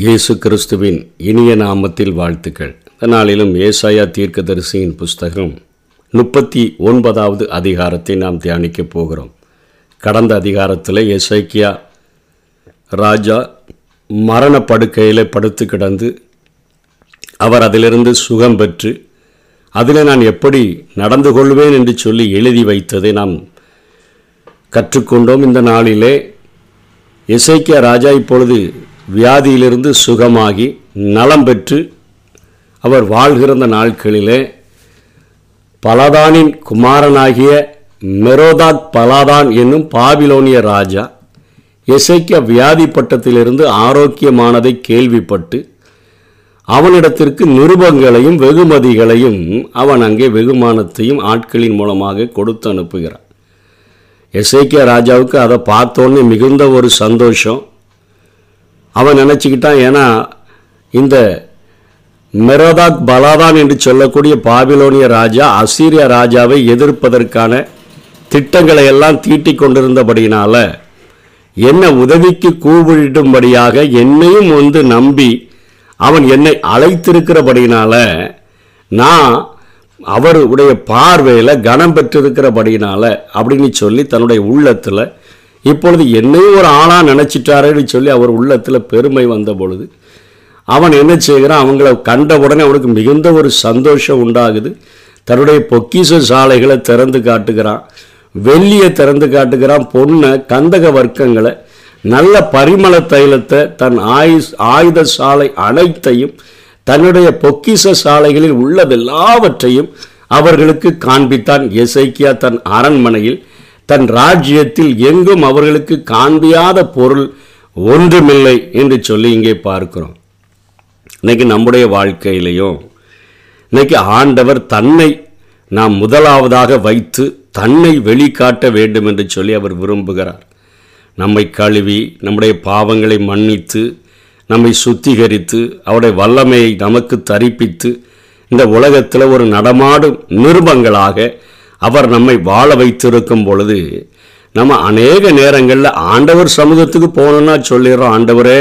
இயேசு கிறிஸ்துவின் இனிய நாமத்தில் வாழ்த்துக்கள். இந்த நாளிலும் ஏசாயா தீர்க்கதரிசியின் புஸ்தகம் முப்பத்தி ஒன்பதாவது அதிகாரத்தை நாம் தியானிக்கப் போகிறோம். கடந்த அதிகாரத்தில் எசைக்கியா ராஜா மரண படுக்கையில் படுத்து கிடந்து அவர் அதிலிருந்து சுகம் பெற்று அதில் நான் எப்படி நடந்து கொள்வேன்? என்று சொல்லி எழுதி வைத்ததை நாம் கற்றுக்கொண்டோம். இந்த நாளிலே இசைக்கிய ராஜா இப்பொழுது வியாதியிலிருந்து சுகமாகி நலம் பெற்று அவர் வாழ்கிறந்த நாட்களிலே பலதானின் குமாரனாகிய மெரோதாக் பலாதான் என்னும் பாபிலோனிய ராஜா எசேக்கியா வியாதி பட்டத்திலிருந்து ஆரோக்கியமானதை கேள்விப்பட்டு அவனிடத்திற்கு நிருபங்களையும் வெகுமதிகளையும் அவன் அங்கே வெகுமானத்தையும் ஆட்களின் மூலமாக கொடுத்து அனுப்புகிறான். எசைக்கிய ராஜாவுக்கு அதை பார்த்தோன்னே மிகுந்த ஒரு சந்தோஷம். அவன் நினச்சிக்கிட்டான் ஏன்னா இந்த மெரோதாக் பலாதான் என்று சொல்லக்கூடிய பாபிலோனிய ராஜா அசீரிய ராஜாவை எதிர்ப்பதற்கான திட்டங்களை எல்லாம் தீட்டி கொண்டிருந்தபடியினால் என்னை உதவிக்கு கூவிடும்படியாக என்னையும் வந்து நம்பி அவன் என்னை அழைத்திருக்கிறபடியினால் நான் அவருடைய பார்வையில் கனம் பெற்றிருக்கிறபடியினால் அப்படின்னு சொல்லி தன்னுடைய உள்ளத்தில் இப்பொழுது என்னையும் ஒரு ஆளாக நினச்சிட்டாருன்னு சொல்லி அவர் உள்ளத்தில் பெருமை வந்த பொழுது அவன் என்ன செய்கிறான்? அவங்கள கண்ட உடனே அவனுக்கு மிகுந்த ஒரு சந்தோஷம் உண்டாகுது. தன்னுடைய பொக்கிஷ சாலைகளை திறந்து காட்டுகிறான். வெள்ளியை திறந்து காட்டுகிறான். பொண்ணை கந்தக வர்க்கங்களை நல்ல பரிமள தைலத்தை தன் ஆயுஸ் ஆயுத சாலை அனைத்தையும் தன்னுடைய பொக்கிச சாலைகளில் உள்ளதெல்லாவற்றையும் அவர்களுக்கு காண்பித்தான் எசைக்கியா தன் அரண்மனையில். தன் ராஜ்யத்தில் எங்கும் அவர்களுக்கு காண்பியாத பொருள் ஒன்றுமில்லை என்று சொல்லி இங்கே பார்க்கிறோம். இன்னைக்கு நம்முடைய வாழ்க்கையிலையும் இன்னைக்கு ஆண்டவர் தன்னை நாம் முதலாவதாக வைத்து தன்னை வெளிக்காட்ட வேண்டும் என்று சொல்லி அவர் விரும்புகிறார். நம்மை கழுவி நம்முடைய பாவங்களை மன்னித்து நம்மை சுத்திகரித்து அவருடைய வல்லமையை நமக்கு தரிப்பித்து இந்த உலகத்தில் ஒரு நடமாடும் நிருபங்களாக அவர் நம்மை வாழ வைத்திருக்கும் பொழுது நம்ம அநேக நேரங்களில் ஆண்டவர் சமூகத்துக்கு போகணுன்னா சொல்லிடுறோம் ஆண்டவரே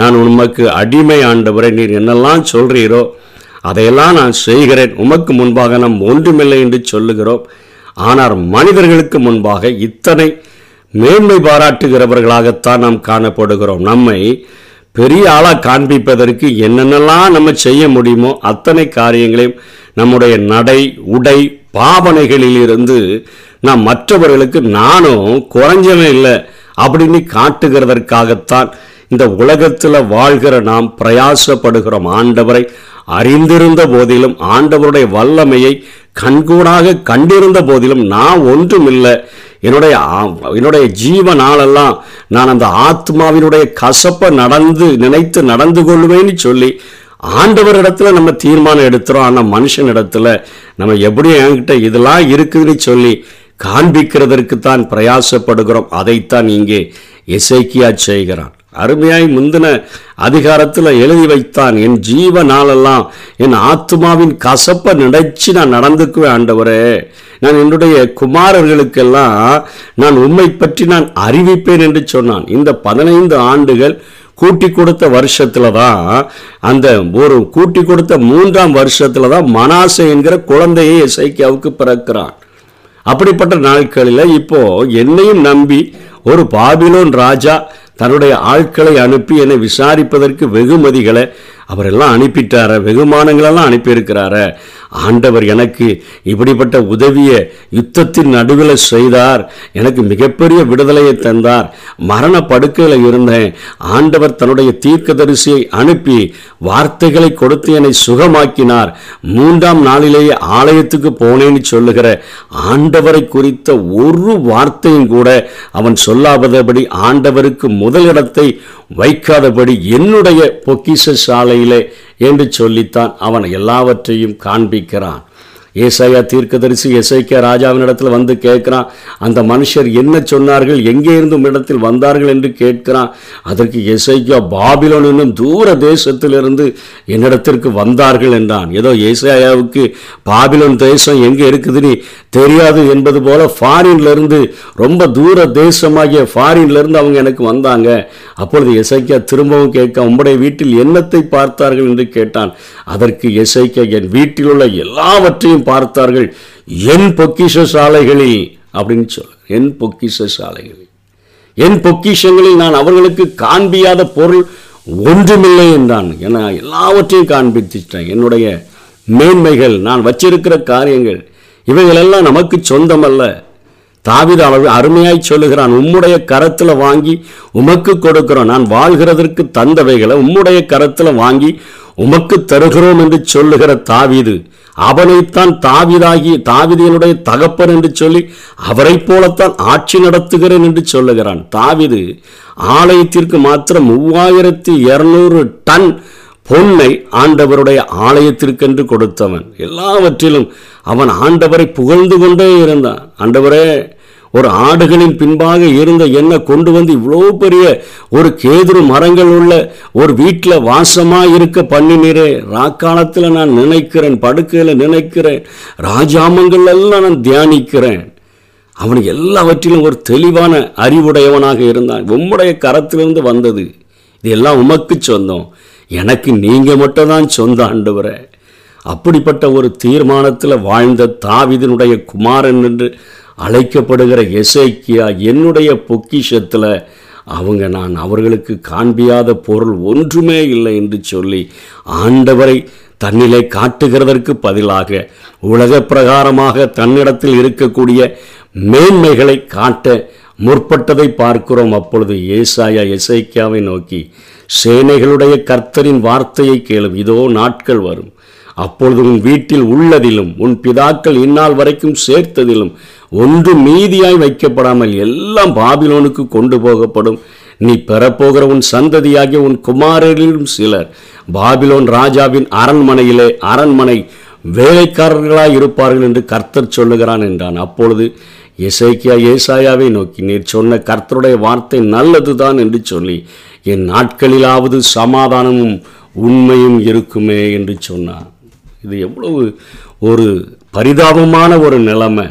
நான் உமக்கு அடிமை ஆண்டவரே நீர் என்னெல்லாம் சொல்கிறீரோ அதையெல்லாம் நான் செய்கிறேன். உமக்கு முன்பாக நாம் ஒன்றுமில்லை என்று சொல்லுகிறோம். ஆனால் மனிதர்களுக்கு முன்பாக இத்தனை மேன்மை பாராட்டுகிறவர்களாகத்தான் நாம் காணப்படுகிறோம். நம்மை பெரிய ஆளாக காண்பிப்பதற்கு என்னென்னலாம் நம்ம செய்ய முடியுமோ அத்தனை காரியங்களையும் நம்முடைய நடை உடை பாவனைகளிலிருந்து நான் மற்றவர்களுக்கு நானும் குறைஞ்சவன் இல்லை அப்படின்னு காட்டுகிறதற்காகத்தான் இந்த உலகத்தில் வாழ்கிற நாம் பிரயாசப்படுகிறோம். ஆண்டவரை அறிந்திருந்த போதிலும் ஆண்டவருடைய வல்லமையை கண்கூடாக கண்டிருந்த போதிலும் நான் ஒன்றுமில்லை. என்னுடைய ஆ- என்னுடைய ஜீவ நாளெல்லாம் நான் அந்த ஆத்மாவினுடைய கசப்பை நடந்து நினைத்து நடந்து கொள்வேன்னு சொல்லி ஆண்டவரிடத்துல நம்ம தீர்மானம் எடுத்துறோம் ஆனால் மனுஷனிடத்துல நம்ம எப்படி என்கிட்ட இதெல்லாம் இருக்குதுன்னு சொல்லி காண்பிக்கிறதற்கு தான் பிரயாசப்படுகிறோம். அதைத்தான் இங்கே இசைக்கியா செய்கிறான். அருமையாய் முந்தின அதிகாரத்தில் எழுதி வைத்தான் என் ஜீவ நாளெல்லாம் என் ஆத்மாவின் கசப்பை நினைச்சு நான் நடந்துக்குவேன் ஆண்டவரே. நான் என்னுடைய குமாரர்களுக்கெல்லாம் நான் உண்மை பற்றி நான் அறிவிப்பேன் என்று சொன்னான். இந்த பதினைந்து ஆண்டுகள் கூட்டி கொடுத்த வருஷத்துல தான் அந்த ஒரு கூட்டி கொடுத்த மூன்றாம் வருஷத்துல தான் மனாசை என்கிற குழந்தையை இசைக்கியாவுக்கு பிறக்கிறான். அப்படிப்பட்ட நாட்களில் இப்போ என்னையும் நம்பி ஒரு பாபிலோன் ராஜா தன்னுடைய ஆட்களை அனுப்பி என்னை விசாரிப்பதற்கு வெகுமதிகளை அவரெல்லாம் அனுப்பிட்டார வெகுமானங்களெல்லாம் அனுப்பியிருக்கிறார. ஆண்டவர் எனக்கு இப்படிப்பட்ட உதவியை யுத்தத்தின் நடுவில் செய்தார். எனக்கு மிகப்பெரிய விடுதலையை தந்தார். மரண படுக்கையில் இருந்தேன். ஆண்டவர் தன்னுடைய தீர்க்கதரிசியை அனுப்பி வார்த்தைகளை கொடுத்து என்னை சுகமாக்கினார். மூன்றாம் நாளிலேயே ஆலயத்துக்கு போனேன்னு சொல்லுகிற ஆண்டவரை குறித்த ஒரு வார்த்தையும் கூட அவன் சொல்லாதபடி ஆண்டவருக்கு முதலிடத்தை வைக்காதபடி என்னுடைய பொக்கிஷ சாலையிலே என்று சொல்லித்தான் அவன் எல்லாவற்றையும் காண்பிக்கிறான். ஏசையா தீர்க்கதரிசி எசைக்கியா ராஜாவின் வந்து கேட்குறான் அந்த மனுஷர் என்ன சொன்னார்கள்? எங்கே இருந்தும் இடத்தில் வந்தார்கள்? என்று கேட்கிறான். அதற்கு எசைக்கியா பாபிலோன் என்னும் தூர தேசத்திலிருந்து என்னிடத்திற்கு வந்தார்கள் என்றான். ஏதோ ஏசையாவுக்கு பாபிலோன் தேசம் எங்கே இருக்குதுன்னு தெரியாது என்பது போல ஃபாரின்லேருந்து ரொம்ப தூர தேசமாகிய ஃபாரின்லேருந்து அவங்க எனக்கு வந்தாங்க. அப்பொழுது எசைக்கியா திரும்பவும் கேட்க உம்முடைய வீட்டில் என்னத்தை பார்த்தார்கள்? என்று கேட்டான். அதற்கு எசைக்கியா என் வீட்டில் உள்ள எல்லாவற்றையும் பார்த்தார்கள். என் பொக்கிஷ சாலைகளில் அப்படின்னு சொல்ல என் பொக்கிஷ சாலைகளில். என் பொக்கிஷங்களில் நான் அவர்களுக்கு காண்பியாத பொருள் ஒன்றுமில்லை என்றான். என எல்லாவற்றையும் காண்பித்துட்டேன். என்னுடைய மேன்மைகள் நான் வச்சிருக்கிற காரியங்கள் இவைகளெல்லாம் நமக்கு சொந்தமல்ல. தாவித அளவு அருமையாய் சொல்லுகிறான் உம்முடைய கரத்தில் வாங்கி உமக்கு கொடுக்கிறோம். நான் வாழ்கிறதற்கு தந்தவைகளை உம்முடைய கரத்தில் வாங்கி உமக்கு தருகிறோம் என்று சொல்லுகிற தாவிது அவனைத்தான் தாவிதாகி தாவிதியனுடைய தகப்பன் என்று சொல்லி அவரைப் போலத்தான் ஆட்சி நடத்துகிறேன் என்று சொல்லுகிறான். தாவிது ஆலயத்திற்கு மாத்திரம் மூவாயிரத்தி இரநூறு டன் பொன்னை ஆண்டவருடைய ஆலயத்திற்கென்று கொடுத்தவன். எல்லாவற்றிலும் அவன் ஆண்டவரை புகழ்ந்து கொண்டே இருந்தான். ஆண்டவரே ஒரு ஆடுகளின் பின்பாக இருந்த என்ன கொண்டு வந்து இவ்வளோ பெரிய ஒரு கேதுரு மரங்கள் உள்ள ஒரு வீட்டில் வாசமாக இருக்க பண்ணினீரே. ராக்காலத்தில் நான் நினைக்கிறேன் படுக்கையில் நினைக்கிறேன் ராஜாமங்கள் எல்லாம் நான் தியானிக்கிறேன். அவனுக்கு எல்லாவற்றிலும் ஒரு தெளிவான அறிவுடையவனாக இருந்தான். உம்முடைய கரத்திலிருந்து வந்தது. இது எல்லாம் உமக்கு சொந்தம். எனக்கு நீங்கள் மட்டும் தான் சொந்த ஆண்டவரே. அப்படிப்பட்ட ஒரு தீர்மானத்தில் வாழ்ந்த தாவிதனுடைய குமாரன் என்று அழைக்கப்படுகிற எசைக்கியா என்னுடைய பொக்கிஷத்தில் அவங்க நான் அவர்களுக்கு காண்பியாத பொருள் ஒன்றுமே இல்லை என்று சொல்லி ஆண்டவரை தன்னிலை காட்டுகிறதற்கு பதிலாக உலக பிரகாரமாக தன்னிடத்தில் இருக்கக்கூடிய மேன்மைகளை காட்ட முற்பட்டதை பார்க்கிறோம். அப்பொழுது ஏசாயா எசைக்கியாவை நோக்கி சேனைகளுடைய கர்த்தரின் வார்த்தையை கேளும். இதோ நாட்கள் வரும். அப்பொழுது உன் வீட்டில் உள்ளதிலும் உன் பிதாக்கள் இந்நாள் வரைக்கும் சேர்த்ததிலும் ஒன்று மீதியாய் வைக்கப்படாமல் எல்லாம் பாபிலோனுக்கு கொண்டு போகப்படும். நீ பெறப்போகிற உன் சந்ததியாகிய உன் குமாரரிலும் சிலர். பாபிலோன் ராஜாவின் அரண்மனையிலே அரண்மனை வேலைக்காரர்களாய் இருப்பார்கள் என்று கர்த்தர் சொல்லுகிறான் என்றான். அப்பொழுது இசைக்கியா ஏசாயாவை நோக்கி நீர் சொன்ன கர்த்தருடைய வார்த்தை நல்லதுதான் என்று சொல்லி என் நாட்களிலாவது சமாதானமும் உண்மையும் இருக்குமே என்று சொன்னார். இது எவ்வளவு ஒரு பரிதாபமான ஒரு நிலைமை.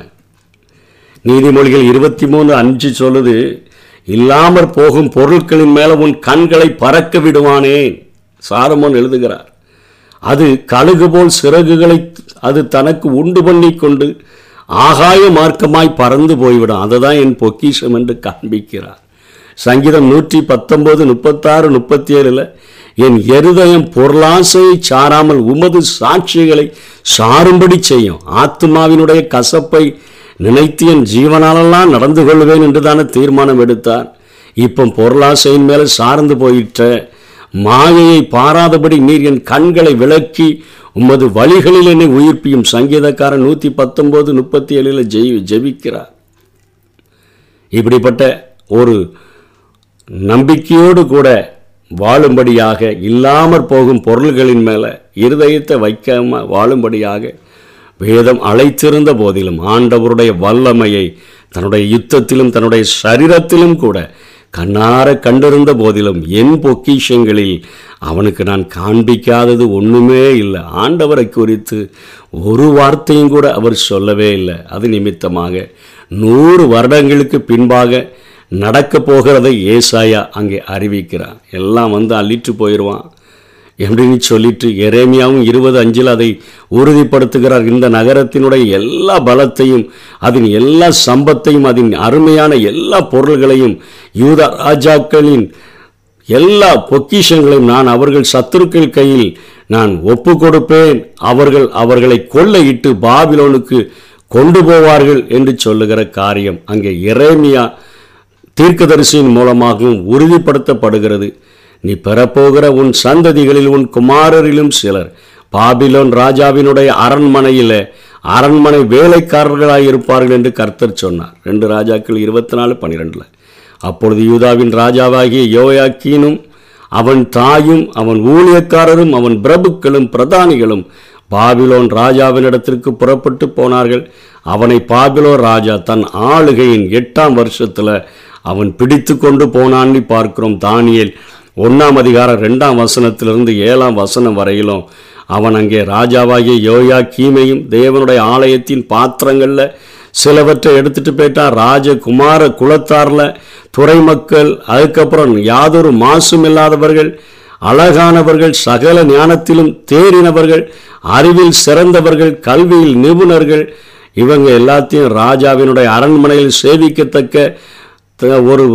நீதிமொழிகள் இருபத்தி மூணு அஞ்சு சொல்லுது இல்லாமற் போகும் பொருட்களின் மேலே உன் கண்களை பறக்க விடுவானே சாரமோன் எழுதுகிறார். அது கழுகு போல் சிறகுகளை அது தனக்கு உண்டு பண்ணி கொண்டு ஆகாய மார்க்கமாய் பறந்து போய்விடும். அதுதான் என் பொக்கிஷம் என்று காண்பிக்கிறார். சங்கீதம் நூற்றி பத்தொன்பது முப்பத்தாறு முப்பத்தி ஏழில் என் இருதயம் பொருளாசையை சாராமல் உமது சாட்சிகளை சாரும்படி செய்யும். ஆத்மாவினுடைய கசப்பை நினைத்து என் ஜீவனாலெல்லாம் நடந்து கொள்வேன் என்று தானே தீர்மானம் எடுத்தார் இப்போ பொருளாசையின் மேலே சார்ந்து போயிட்ட மாயையை பாராதபடி நீர் என் கண்களை விளக்கி உமது வழிகளில் என்னை உயிர்ப்பியும். சங்கீதக்காரன் நூற்றி பத்தொம்போது முப்பத்தி ஏழில் ஜெய் ஜெபிக்கிறார். இப்படிப்பட்ட ஒரு நம்பிக்கையோடு கூட வாழும்படியாக இல்லாமற் போகும் பொருள்களின் மேலே இருதயத்தை வைக்காம வாழும்படியாக வேதம் அழைத்திருந்த போதிலும் ஆண்டவருடைய வல்லமையை தன்னுடைய யுத்தத்திலும் தன்னுடைய சரீரத்திலும் கூட கண்ணார கண்டிருந்த போதிலும் என் பொக்கிஷங்களில் அவனுக்கு நான் காண்பிக்காதது ஒன்றுமே இல்லை. ஆண்டவரை குறித்து ஒரு வார்த்தையும் கூட அவர் சொல்லவே இல்லை. அது நிமித்தமாக நூறு வருடங்களுக்கு பின்பாக நடக்க போகிறதை ஏசாயா அங்கே அறிவிக்கிறான். எல்லாம் வந்து அள்ளிட்டு போயிடுவான் எப்படின்னு சொல்லிட்டு எரேமியாவும் இருபது அஞ்சில் அதை உறுதிப்படுத்துகிறார். இந்த நகரத்தினுடைய எல்லா பலத்தையும் அதன் எல்லா சம்பத்தையும் அதன் அருமையான எல்லா பொருள்களையும் யூத ராஜாக்களின் எல்லா பொக்கிஷங்களையும் நான் அவர்கள் சத்துருக்கள் கையில் நான் ஒப்பு கொடுப்பேன். அவர்கள் அவர்களை கொள்ளையிட்டு பாபிலோனுக்கு கொண்டு போவார்கள் என்று சொல்லுகிற காரியம் அங்கே எரேமியா தீர்க்கதரிசியின் மூலமாகவும் உறுதிப்படுத்தப்படுகிறது. நீ பெறப்போகிற உன் சந்ததிகளில் உன் குமாரரிலும் சிலர். பாபிலோன் ராஜாவினுடைய அரண்மனையில் அரண்மனை வேலைக்காரர்களாக இருப்பார்கள் என்று கர்த்தர் சொன்னார். ரெண்டு ராஜாக்கள் இருபத்தி நாலு பன்னிரெண்டில் அப்பொழுது யூதாவின் ராஜாவாகிய யோயாக்கீனும் அவன் தாயும் அவன் ஊழியக்காரரும் அவன் பிரபுக்களும் பிரதானிகளும் பாபிலோன் ராஜாவினிடத்திற்கு புறப்பட்டு போனார்கள். அவனை பாபிலோன் ராஜா தன் ஆளுகையின் எட்டாம் வருஷத்துல அவன் பிடித்து கொண்டு போனான்னு பார்க்கிறோம். தானியல் ஒன்றாம் அதிகாரம் ரெண்டாம் வசனத்திலிருந்து ஏழாம் வசனம் வரையிலும் அவன் அங்கே ராஜாவாகிய யோயா கீமையும் தேவனுடைய ஆலயத்தின் பாத்திரங்களில் சிலவற்றை எடுத்துட்டு போயிட்டான் ராஜகுமார குலத்தாரில் துறை மக்கள் அதுக்கப்புறம் யாதொரு மாசும் இல்லாதவர்கள் அழகானவர்கள் சகல ஞானத்திலும் தேறினவர்கள் அறிவில் சிறந்தவர்கள் கல்வியில் நிபுணர்கள் இவங்க எல்லாத்தையும் ராஜாவினுடைய அரண்மனையில் சேவிக்கத்தக்க ஒரு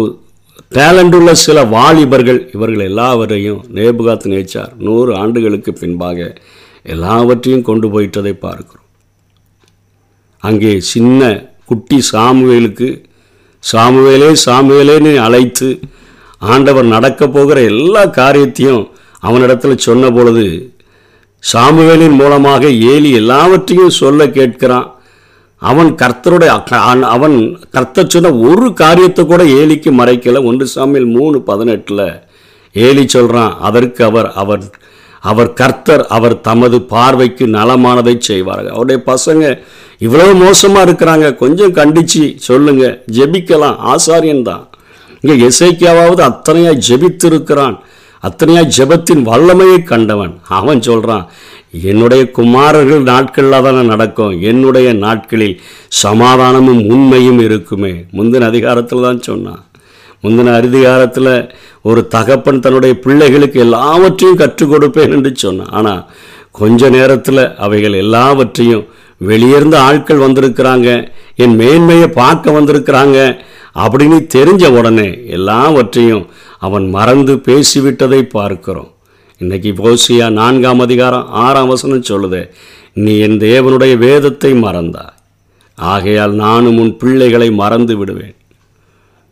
டேலண்ட் உள்ள சில வாலிபர்கள் இவர்கள் எல்லாவரையும் நேபுகாத் நேச்சார் நூறு ஆண்டுகளுக்கு பின்பாக எல்லாவற்றையும் கொண்டு போயிட்டதை பார்க்கிறோம். அங்கே சின்ன குட்டி சாமுவேலுக்கு சாமுவேலே சாமுவேலேன்னு அழைத்து ஆண்டவர் நடக்க போகிற எல்லா காரியத்தையும் அவனிடத்தில் சொன்ன பொழுது சாமுவேலின் மூலமாக ஏலி எல்லாவற்றையும் சொல்ல கேட்கிறான். அவன் கர்த்தருடைய அவன் கர்த்தர் சொன்ன ஒரு காரியத்தை கூட ஏலிக்கு மறைக்கல. ஒன்று சாமியில் மூணு பதினெட்டில் ஏலி சொல்கிறான் அதற்கு அவர் அவர் அவர் கர்த்தர் அவர் தமது பார்வைக்கு நலமானதை செய்வார்கள் அவருடைய பசங்க இவ்வளவு மோசமாக இருக்கிறாங்க. கொஞ்சம் கண்டிச்சு சொல்லுங்க. ஜெபிக்கலாம். ஆசாரியன் தான். இங்கே எசைக்கியாவது அத்தனையா ஜெபித்திருக்கிறான். அத்தனையா ஜெபத்தின் வல்லமையை கண்டவன். அவன் சொல்கிறான் என்னுடைய குமாரர்கள் நாட்களில் தானே நடக்கும். என்னுடைய நாட்களில் சமாதானமும் உண்மையும் இருக்குமே. முந்தின அதிகாரத்தில் தான் சொன்னான். முந்தின அதிகாரத்தில் ஒரு தகப்பன் தன்னுடைய பிள்ளைகளுக்கு எல்லாவற்றையும் கற்றுக் கொடுப்பேன் என்று சொன்னான். ஆனால் கொஞ்ச நேரத்தில் அவைகள் எல்லாவற்றையும் வெளியேர்ந்த ஆட்கள் வந்திருக்கிறாங்க என் மேன்மையை பார்க்க வந்திருக்கிறாங்க அப்படின்னு தெரிஞ்ச உடனே எல்லாவற்றையும் அவன் மறந்து பேசிவிட்டதை பார்க்கிறோம். இன்னைக்கு போசியா நான்காம் அதிகாரம் ஆறாம் வசனம் சொல்லுது நீ என் தேவனுடைய வேதத்தை மறந்தா ஆகையால் நானும் உன் பிள்ளைகளை மறந்து விடுவேன்.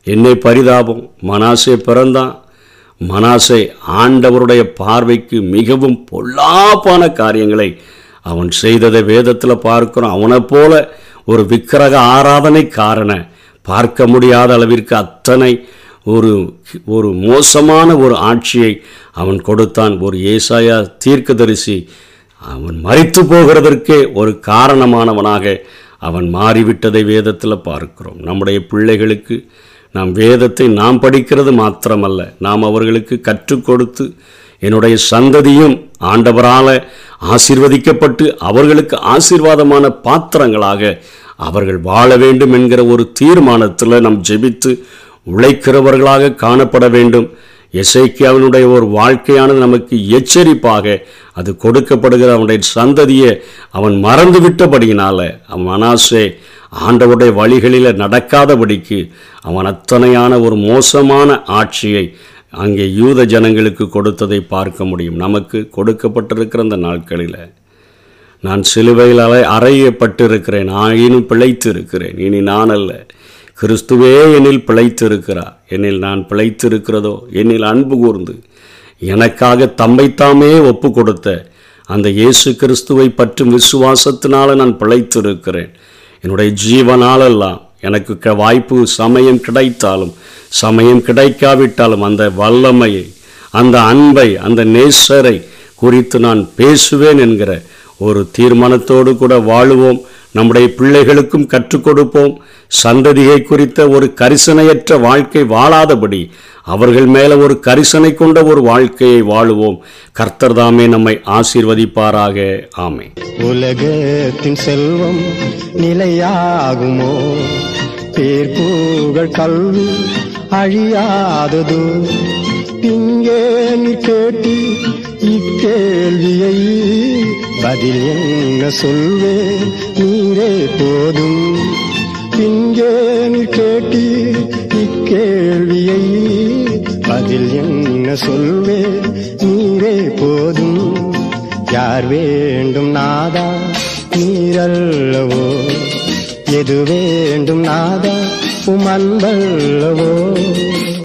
என்னை பரிதாபம் மனாசே பிறந்தான். மனாசே ஆண்டவருடைய பார்வைக்கு மிகவும் பொல்லாப்பான காரியங்களை அவன் செய்ததை வேதத்தில் பார்க்கிறோம். அவனை போல ஒரு விக்கிரக ஆராதனைக்காரனை பார்க்க முடியாத அளவிற்கு அத்தனை ஒரு ஒரு மோசமான ஒரு ஆட்சியை அவன் கொடுத்தான். ஒரு ஏசாயா தீர்க்கதரிசி அவன் மறித்து போகிறதற்கே ஒரு காரணமானவனாக அவன் மாறிவிட்டதை வேதத்தில் பார்க்கிறோம். நம்முடைய பிள்ளைகளுக்கு நாம் வேதத்தை நாம் படிக்கிறது மாத்திரமல்ல. நாம் அவர்களுக்கு கற்றுக் கொடுத்து என்னுடைய சந்ததியும் ஆண்டவரால் ஆசிர்வதிக்கப்பட்டு அவர்களுக்கு ஆசீர்வாதமான பாத்திரங்களாக அவர்கள் வாழ வேண்டும் என்கிற ஒரு தீர்மானத்தில் நாம் ஜெபித்து உழைக்கிறவர்களாக காணப்பட வேண்டும். எசைக்கியாவினுடைய ஒரு வாழ்க்கையானது நமக்கு எச்சரிப்பாக அது கொடுக்கப்படுகிற அவனுடைய சந்ததியை அவன் மறந்து விட்டபடியினால் அவன் மனாசே ஆண்டவுடைய வழிகளில் நடக்காதபடிக்கு அவன் அத்தனையான ஒரு மோசமான ஆட்சியை அங்கே யூத ஜனங்களுக்கு கொடுத்ததை பார்க்க முடியும். நமக்கு கொடுக்கப்பட்டிருக்கிற அந்த நாட்களில் நான் சிலுவையில் அறை அறையப்பட்டிருக்கிறேன் ஆயினும் பிழைத்து இருக்கிறேன் இனி நான் அல்ல. கிறிஸ்துவே என்னில் பிழைத்திருக்கிறார். என்னில் நான் பிழைத்து இருக்கிறதோ என்னில் அன்பு கூர்ந்து எனக்காக தம்மைத்தாமே ஒப்பு கொடுத்த அந்த இயேசு கிறிஸ்துவை பற்றும் விசுவாசத்தினால நான் பிழைத்து இருக்கிறேன் என்னுடைய ஜீவனாலெல்லாம் எனக்கு க- வாய்ப்பு சமயம் கிடைத்தாலும் சமயம் கிடைக்காவிட்டாலும் அந்த வல்லமையை அந்த அன்பை அந்த நேசரை குறித்து நான் பேசுவேன் என்கிற ஒரு தீர்மானத்தோடு கூட வாழுவோம். நம்முடைய பிள்ளைகளுக்கும் கற்றுக் கொடுப்போம். சந்ததியை குறித்த ஒரு கரிசனையற்ற வாழ்க்கை வாழாதபடி அவர்கள் மேலே ஒரு கரிசனை கொண்ட ஒரு வாழ்க்கையை வாழுவோம். கர்த்தர் தாமே நம்மை ஆசீர்வதிப்பாராக. ஆமை உலகத்தின் செல்வம் நிலையாகுமோ? பேர் புகழ் கல்வி அழியாதது. இங்கே நீ கேட்டு இக்கேள்வியை பதில் என்ன சொல்வே? நீரே போதும். இங்கே நீ கேட்டு இக்கேள்வியை பதில் என்ன சொல்வே? நீரே போதும். யார் வேண்டும் நாதா? நீரல்லவோ? எது வேண்டும் நாதா? உமன்பல்லவோ